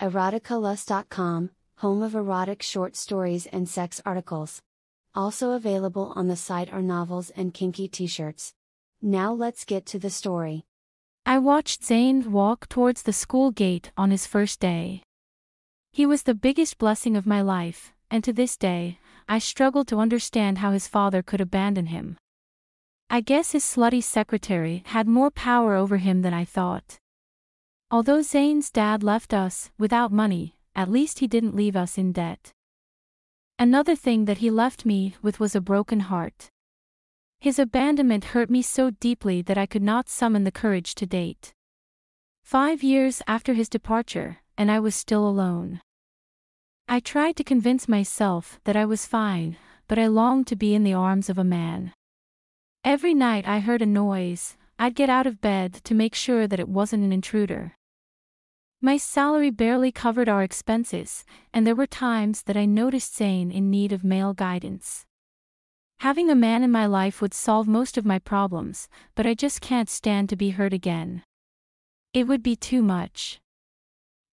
Eroticalust.com, home of erotic short stories and sex articles. Also available on the site are novels and kinky t shirts. Now let's get to the story. I watched Zane walk towards the school gate on his first day. He was the biggest blessing of my life, and to this day, I struggle to understand how his father could abandon him. I guess his slutty secretary had more power over him than I thought. Although Zane's dad left us without money, at least he didn't leave us in debt. Another thing that he left me with was a broken heart. His abandonment hurt me so deeply that I could not summon the courage to date. Five years after his departure, and I was still alone. I tried to convince myself that I was fine, but I longed to be in the arms of a man. Every night I heard a noise, I'd get out of bed to make sure that it wasn't an intruder. My salary barely covered our expenses, and there were times that I noticed Zane in need of male guidance. Having a man in my life would solve most of my problems, but I just can't stand to be hurt again. It would be too much.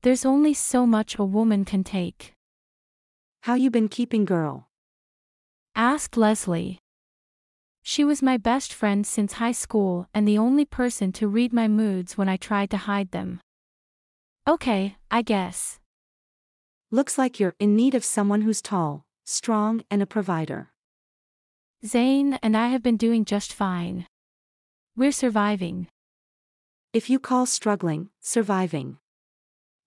There's only so much a woman can take. How you been keeping girl? Asked Leslie. She was my best friend since high school and the only person to read my moods when I tried to hide them. Okay, I guess. Looks like you're in need of someone who's tall, strong, and a provider. Zane and I have been doing just fine. We're surviving. If you call struggling, surviving.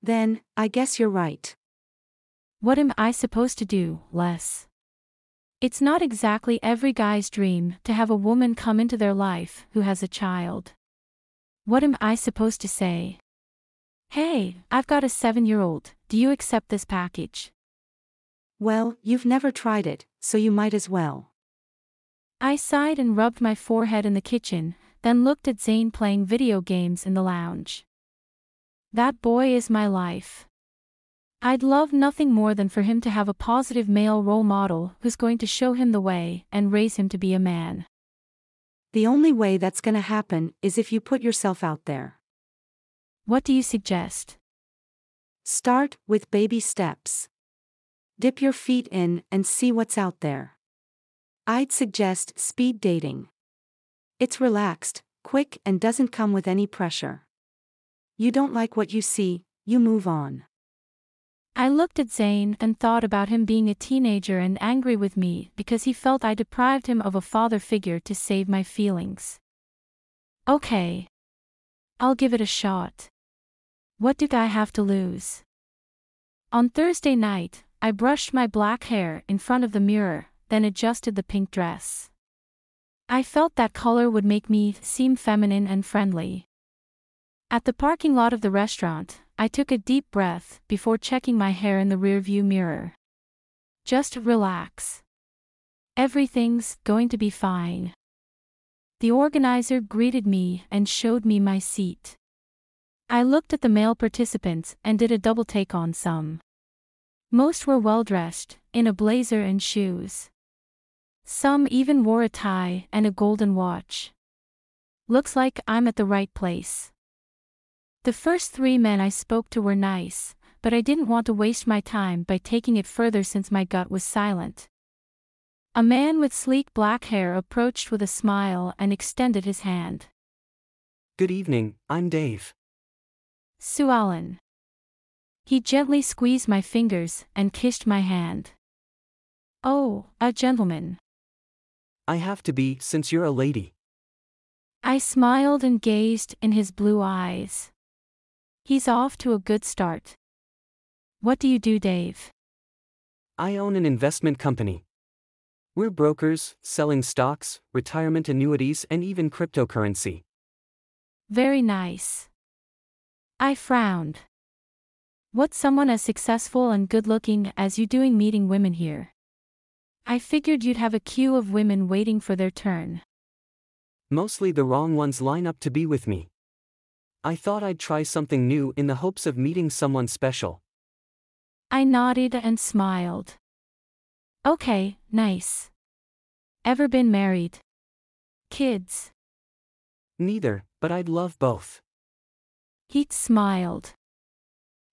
Then, I guess you're right. What am I supposed to do, Les? It's not exactly every guy's dream to have a woman come into their life who has a child. What am I supposed to say? Hey, I've got a seven year old, do you accept this package? Well, you've never tried it, so you might as well. I sighed and rubbed my forehead in the kitchen, then looked at Zane playing video games in the lounge. That boy is my life. I'd love nothing more than for him to have a positive male role model who's going to show him the way and raise him to be a man. The only way that's gonna happen is if you put yourself out there. What do you suggest? Start with baby steps. Dip your feet in and see what's out there. I'd suggest speed dating. It's relaxed, quick, and doesn't come with any pressure. You don't like what you see, you move on. I looked at Zane and thought about him being a teenager and angry with me because he felt I deprived him of a father figure to save my feelings. Okay. I'll give it a shot. What did I have to lose? On Thursday night, I brushed my black hair in front of the mirror, then adjusted the pink dress. I felt that color would make me seem feminine and friendly. At the parking lot of the restaurant, I took a deep breath before checking my hair in the rearview mirror. Just relax. Everything's going to be fine. The organizer greeted me and showed me my seat. I looked at the male participants and did a double take on some. Most were well dressed, in a blazer and shoes. Some even wore a tie and a golden watch. Looks like I'm at the right place. The first three men I spoke to were nice, but I didn't want to waste my time by taking it further since my gut was silent. A man with sleek black hair approached with a smile and extended his hand. Good evening, I'm Dave. Sue Allen. He gently squeezed my fingers and kissed my hand. Oh, a gentleman. I have to be since you're a lady. I smiled and gazed in his blue eyes. He's off to a good start. What do you do, Dave? I own an investment company. We're brokers, selling stocks, retirement annuities, and even cryptocurrency. Very nice. I frowned. What's someone as successful and good looking as you doing meeting women here? I figured you'd have a queue of women waiting for their turn. Mostly the wrong ones line up to be with me. I thought I'd try something new in the hopes of meeting someone special. I nodded and smiled. Okay, nice. Ever been married? Kids? Neither, but I'd love both. He smiled.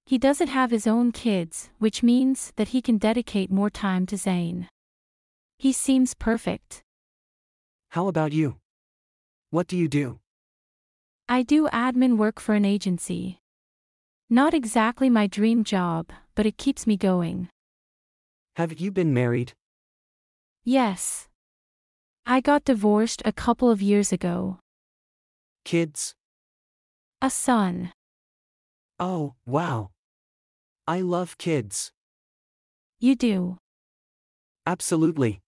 He doesn't have his own kids, which means that he can dedicate more time to Zane. He seems perfect. How about you? What do you do? I do admin work for an agency. Not exactly my dream job, but it keeps me going. Have you been married? Yes. I got divorced a couple of years ago. Kids? A son. Oh, wow. I love kids. You do. Absolutely.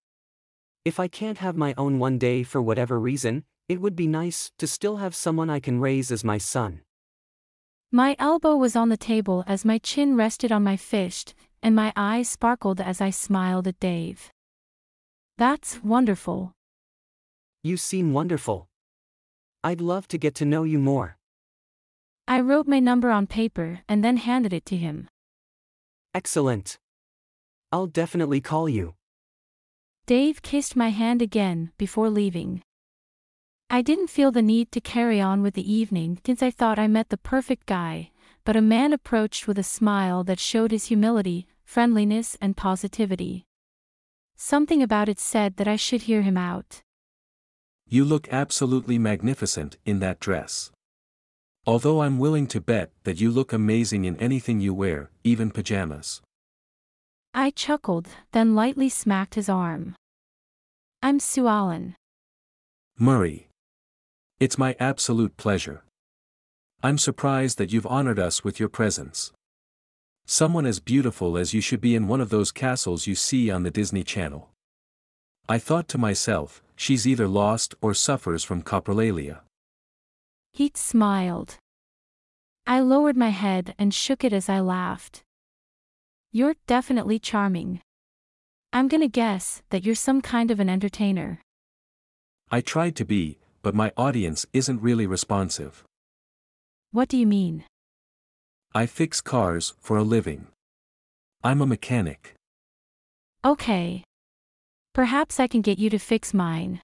If I can't have my own one day for whatever reason, it would be nice to still have someone I can raise as my son. My elbow was on the table as my chin rested on my fist, and my eyes sparkled as I smiled at Dave. That's wonderful. You seem wonderful. I'd love to get to know you more. I wrote my number on paper and then handed it to him. Excellent. I'll definitely call you. Dave kissed my hand again before leaving. I didn't feel the need to carry on with the evening since I thought I met the perfect guy, but a man approached with a smile that showed his humility, friendliness, and positivity. Something about it said that I should hear him out. You look absolutely magnificent in that dress. Although I'm willing to bet that you look amazing in anything you wear, even pajamas. I chuckled, then lightly smacked his arm. I'm Sue Allen. Murray. It's my absolute pleasure. I'm surprised that you've honored us with your presence. Someone as beautiful as you should be in one of those castles you see on the Disney Channel. I thought to myself, she's either lost or suffers from coprolalia. He smiled. I lowered my head and shook it as I laughed. You're definitely charming. I'm gonna guess that you're some kind of an entertainer. I tried to be, but my audience isn't really responsive. What do you mean? I fix cars for a living. I'm a mechanic. Okay. Perhaps I can get you to fix mine.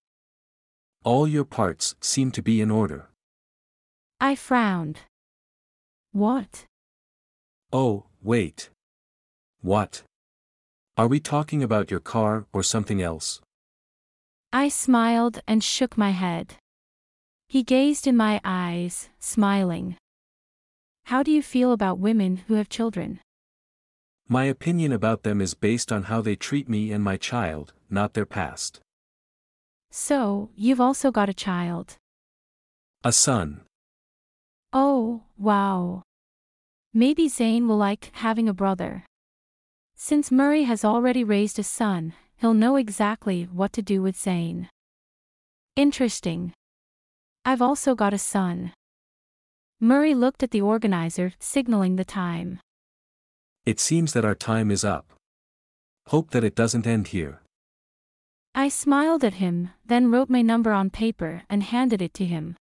All your parts seem to be in order. I frowned. What? Oh, wait. What? Are we talking about your car or something else? I smiled and shook my head. He gazed in my eyes, smiling. How do you feel about women who have children? My opinion about them is based on how they treat me and my child, not their past. So, you've also got a child. A son. Oh, wow. Maybe Zane will like having a brother. Since Murray has already raised a son, he'll know exactly what to do with Zane. Interesting. I've also got a son. Murray looked at the organizer, signaling the time. It seems that our time is up. Hope that it doesn't end here. I smiled at him, then wrote my number on paper and handed it to him.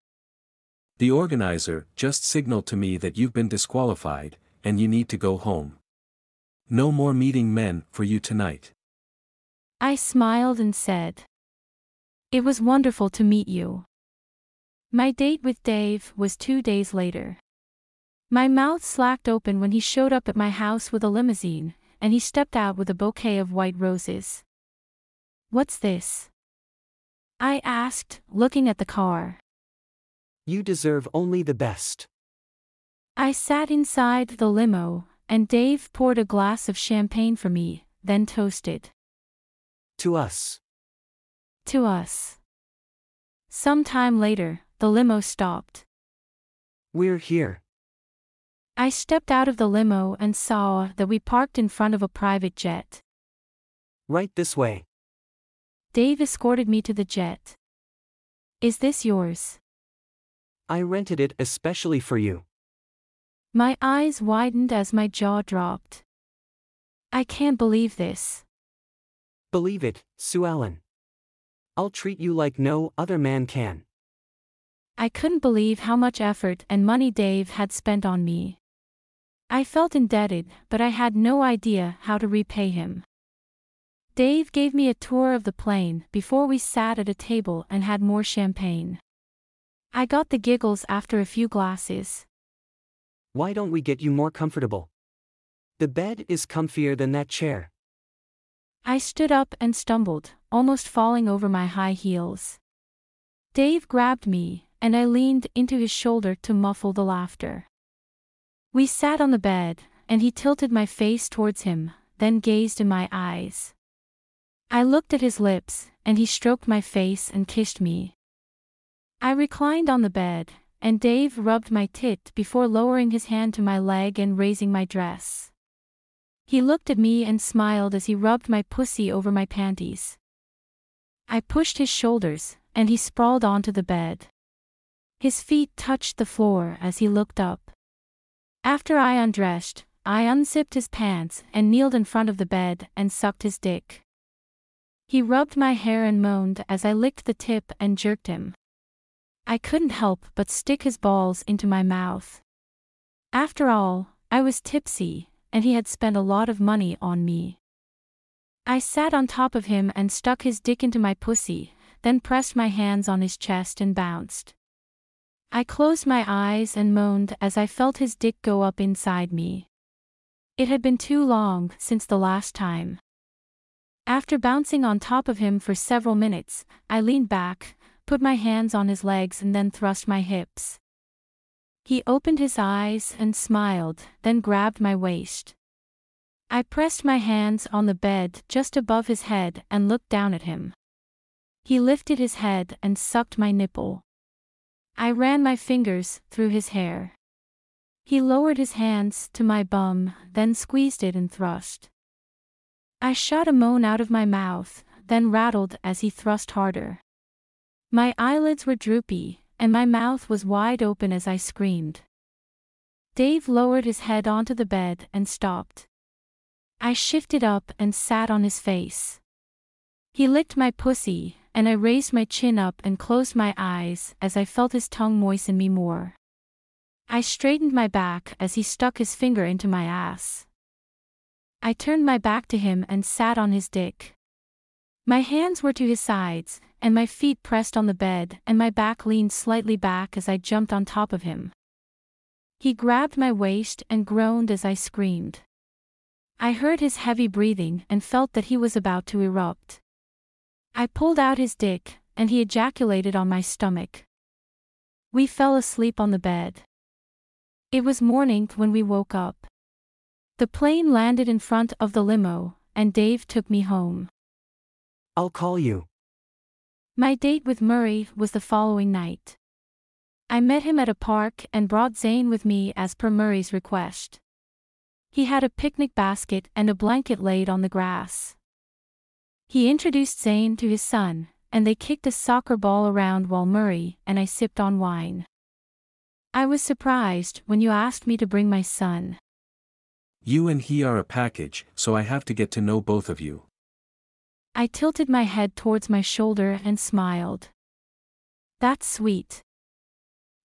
The organizer just signaled to me that you've been disqualified, and you need to go home. No more meeting men for you tonight. I smiled and said, It was wonderful to meet you. My date with Dave was two days later. My mouth slacked open when he showed up at my house with a limousine, and he stepped out with a bouquet of white roses. What's this? I asked, looking at the car. You deserve only the best. I sat inside the limo, and Dave poured a glass of champagne for me, then toasted. To us. To us. Some time later, the limo stopped. We're here. I stepped out of the limo and saw that we parked in front of a private jet. Right this way. Dave escorted me to the jet. Is this yours? I rented it especially for you. My eyes widened as my jaw dropped. I can't believe this. Believe it, Sue Allen. I'll treat you like no other man can. I couldn't believe how much effort and money Dave had spent on me. I felt indebted, but I had no idea how to repay him. Dave gave me a tour of the plane before we sat at a table and had more champagne. I got the giggles after a few glasses. Why don't we get you more comfortable? The bed is comfier than that chair. I stood up and stumbled, almost falling over my high heels. Dave grabbed me, and I leaned into his shoulder to muffle the laughter. We sat on the bed, and he tilted my face towards him, then gazed in my eyes. I looked at his lips, and he stroked my face and kissed me. I reclined on the bed, and Dave rubbed my tit before lowering his hand to my leg and raising my dress. He looked at me and smiled as he rubbed my pussy over my panties. I pushed his shoulders, and he sprawled onto the bed. His feet touched the floor as he looked up. After I undressed, I unzipped his pants and kneeled in front of the bed and sucked his dick. He rubbed my hair and moaned as I licked the tip and jerked him. I couldn't help but stick his balls into my mouth. After all, I was tipsy, and he had spent a lot of money on me. I sat on top of him and stuck his dick into my pussy, then pressed my hands on his chest and bounced. I closed my eyes and moaned as I felt his dick go up inside me. It had been too long since the last time. After bouncing on top of him for several minutes, I leaned back, put my hands on his legs and then thrust my hips. He opened his eyes and smiled, then grabbed my waist. I pressed my hands on the bed just above his head and looked down at him. He lifted his head and sucked my nipple. I ran my fingers through his hair. He lowered his hands to my bum, then squeezed it and thrust. I shot a moan out of my mouth, then rattled as he thrust harder. My eyelids were droopy, and my mouth was wide open as I screamed. Dave lowered his head onto the bed and stopped. I shifted up and sat on his face. He licked my pussy, and I raised my chin up and closed my eyes as I felt his tongue moisten me more. I straightened my back as he stuck his finger into my ass. I turned my back to him and sat on his dick. My hands were to his sides, and my feet pressed on the bed and my back leaned slightly back as I jumped on top of him. He grabbed my waist and groaned as I screamed. I heard his heavy breathing and felt that he was about to erupt. I pulled out his dick, and he ejaculated on my stomach. We fell asleep on the bed. It was morning when we woke up. The plane landed in front of the limo, and Dave took me home. I'll call you. My date with Murray was the following night. I met him at a park and brought Zane with me as per Murray's request. He had a picnic basket and a blanket laid on the grass. He introduced Zane to his son, and they kicked a soccer ball around while Murray and I sipped on wine. I was surprised when you asked me to bring my son. You and he are a package, so I have to get to know both of you. I tilted my head towards my shoulder and smiled. That's sweet.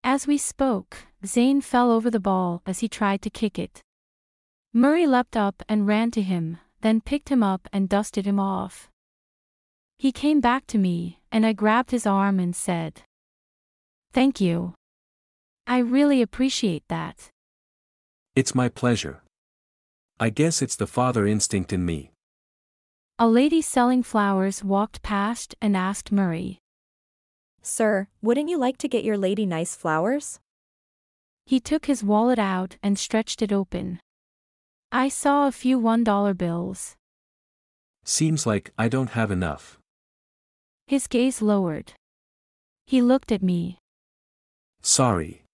As we spoke, Zane fell over the ball as he tried to kick it. Murray leapt up and ran to him, then picked him up and dusted him off. He came back to me, and I grabbed his arm and said, Thank you. I really appreciate that. It's my pleasure. I guess it's the father instinct in me. A lady selling flowers walked past and asked Murray. Sir, wouldn't you like to get your lady nice flowers? He took his wallet out and stretched it open. I saw a few $1 bills. Seems like I don't have enough. His gaze lowered. He looked at me. Sorry.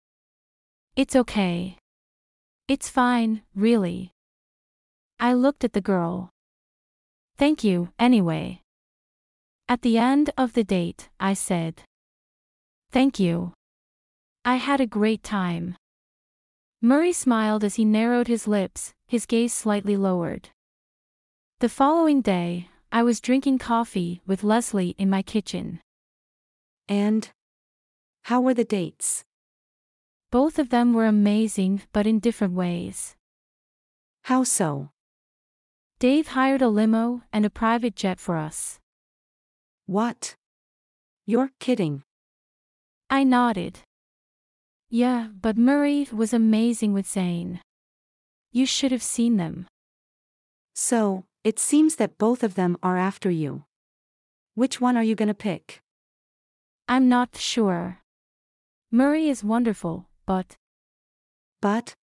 It's okay. It's fine, really. I looked at the girl. Thank you, anyway. At the end of the date, I said. Thank you. I had a great time. Murray smiled as he narrowed his lips, his gaze slightly lowered. The following day, I was drinking coffee with Leslie in my kitchen. And? How were the dates? Both of them were amazing but in different ways. How so? Dave hired a limo and a private jet for us. What? You're kidding. I nodded. Yeah, but Murray was amazing with Zane. You should have seen them. So, it seems that both of them are after you. Which one are you gonna pick? I'm not sure. Murray is wonderful, but But,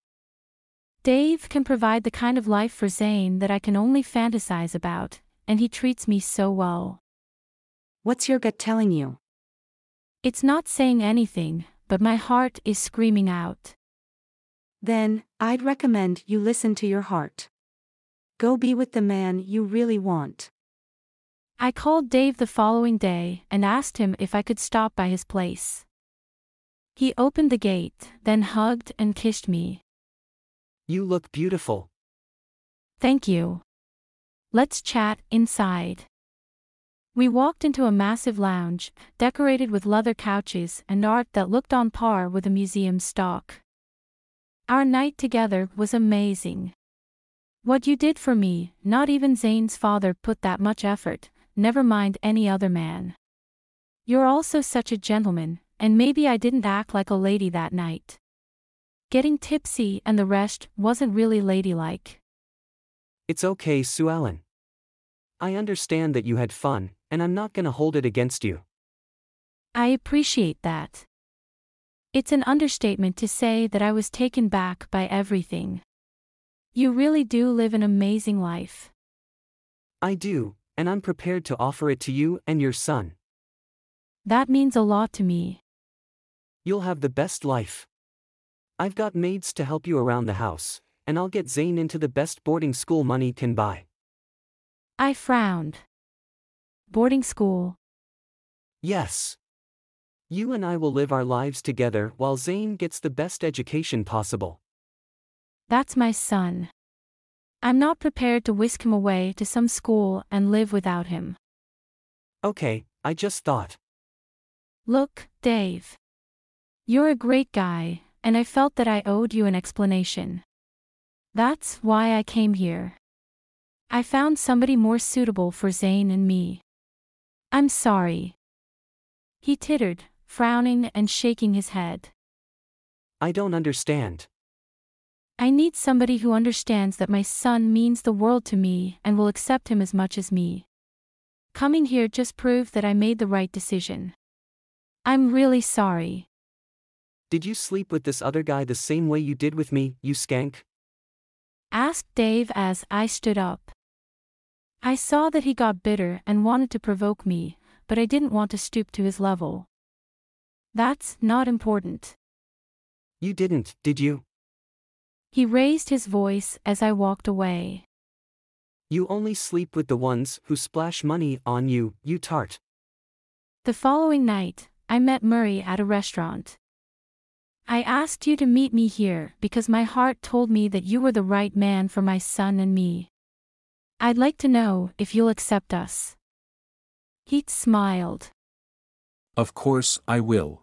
Dave can provide the kind of life for Zane that I can only fantasize about, and he treats me so well. what's your gut telling you? It's not saying anything, but my heart is screaming out. Then, I'd recommend you listen to your heart. Go be with the man you really want. I called Dave the following day and asked him if I could stop by his place. He opened the gate, then hugged and kissed me. You look beautiful. Thank you. Let's chat inside. We walked into a massive lounge, decorated with leather couches and art that looked on par with a museum stock. Our night together was amazing. What you did for me, not even Zane's father put that much effort, never mind any other man. You're also such a gentleman, and maybe I didn't act like a lady that night. Getting tipsy and the rest wasn't really ladylike. It's okay, Sue Ellen. I understand that you had fun, and I'm not gonna hold it against you. I appreciate that. It's an understatement to say that I was taken back by everything. You really do live an amazing life. I do, and I'm prepared to offer it to you and your son. That means a lot to me. You'll have the best life. I've got maids to help you around the house, and I'll get Zane into the best boarding school money can buy. I frowned. Boarding school. Yes. You and I will live our lives together while Zane gets the best education possible. That's my son. I'm not prepared to whisk him away to some school and live without him. Okay, I just thought. Look, Dave. You're a great guy, and I felt that I owed you an explanation. That's why I came here. I found somebody more suitable for Zane and me. I'm sorry. He tittered, frowning and shaking his head. I don't understand. I need somebody who understands that my son means the world to me and will accept him as much as me. Coming here just proved that I made the right decision. I'm really sorry. Did you sleep with this other guy the same way you did with me, you skank? asked Dave as I stood up. I saw that he got bitter and wanted to provoke me, but I didn't want to stoop to his level. That's not important. You didn't, did you? He raised his voice as I walked away. You only sleep with the ones who splash money on you, you tart. The following night, I met Murray at a restaurant. I asked you to meet me here because my heart told me that you were the right man for my son and me. I'd like to know if you'll accept us. He smiled. Of course, I will.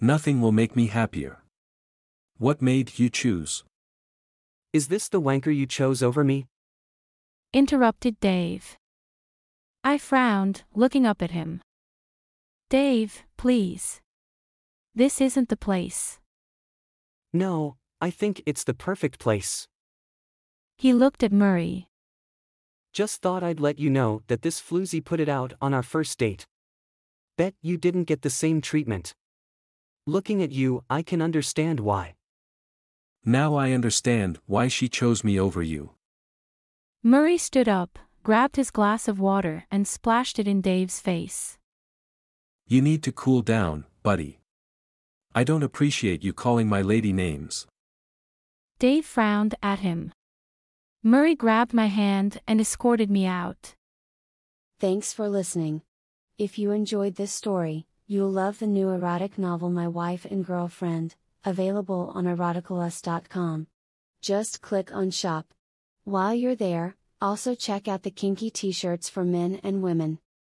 Nothing will make me happier. What made you choose? Is this the wanker you chose over me? Interrupted Dave. I frowned, looking up at him. Dave, please. This isn't the place. No, I think it's the perfect place. He looked at Murray. Just thought I'd let you know that this floozy put it out on our first date. Bet you didn't get the same treatment. Looking at you, I can understand why. Now I understand why she chose me over you. Murray stood up, grabbed his glass of water and splashed it in Dave's face. You need to cool down, buddy. I don't appreciate you calling my lady names. Dave frowned at him. Murray grabbed my hand and escorted me out. Thanks for listening. If you enjoyed this story, you'll love the new erotic novel My Wife and Girlfriend, available on eroticalust.com. Just click on shop. While you're there, also check out the kinky t shirts for men and women.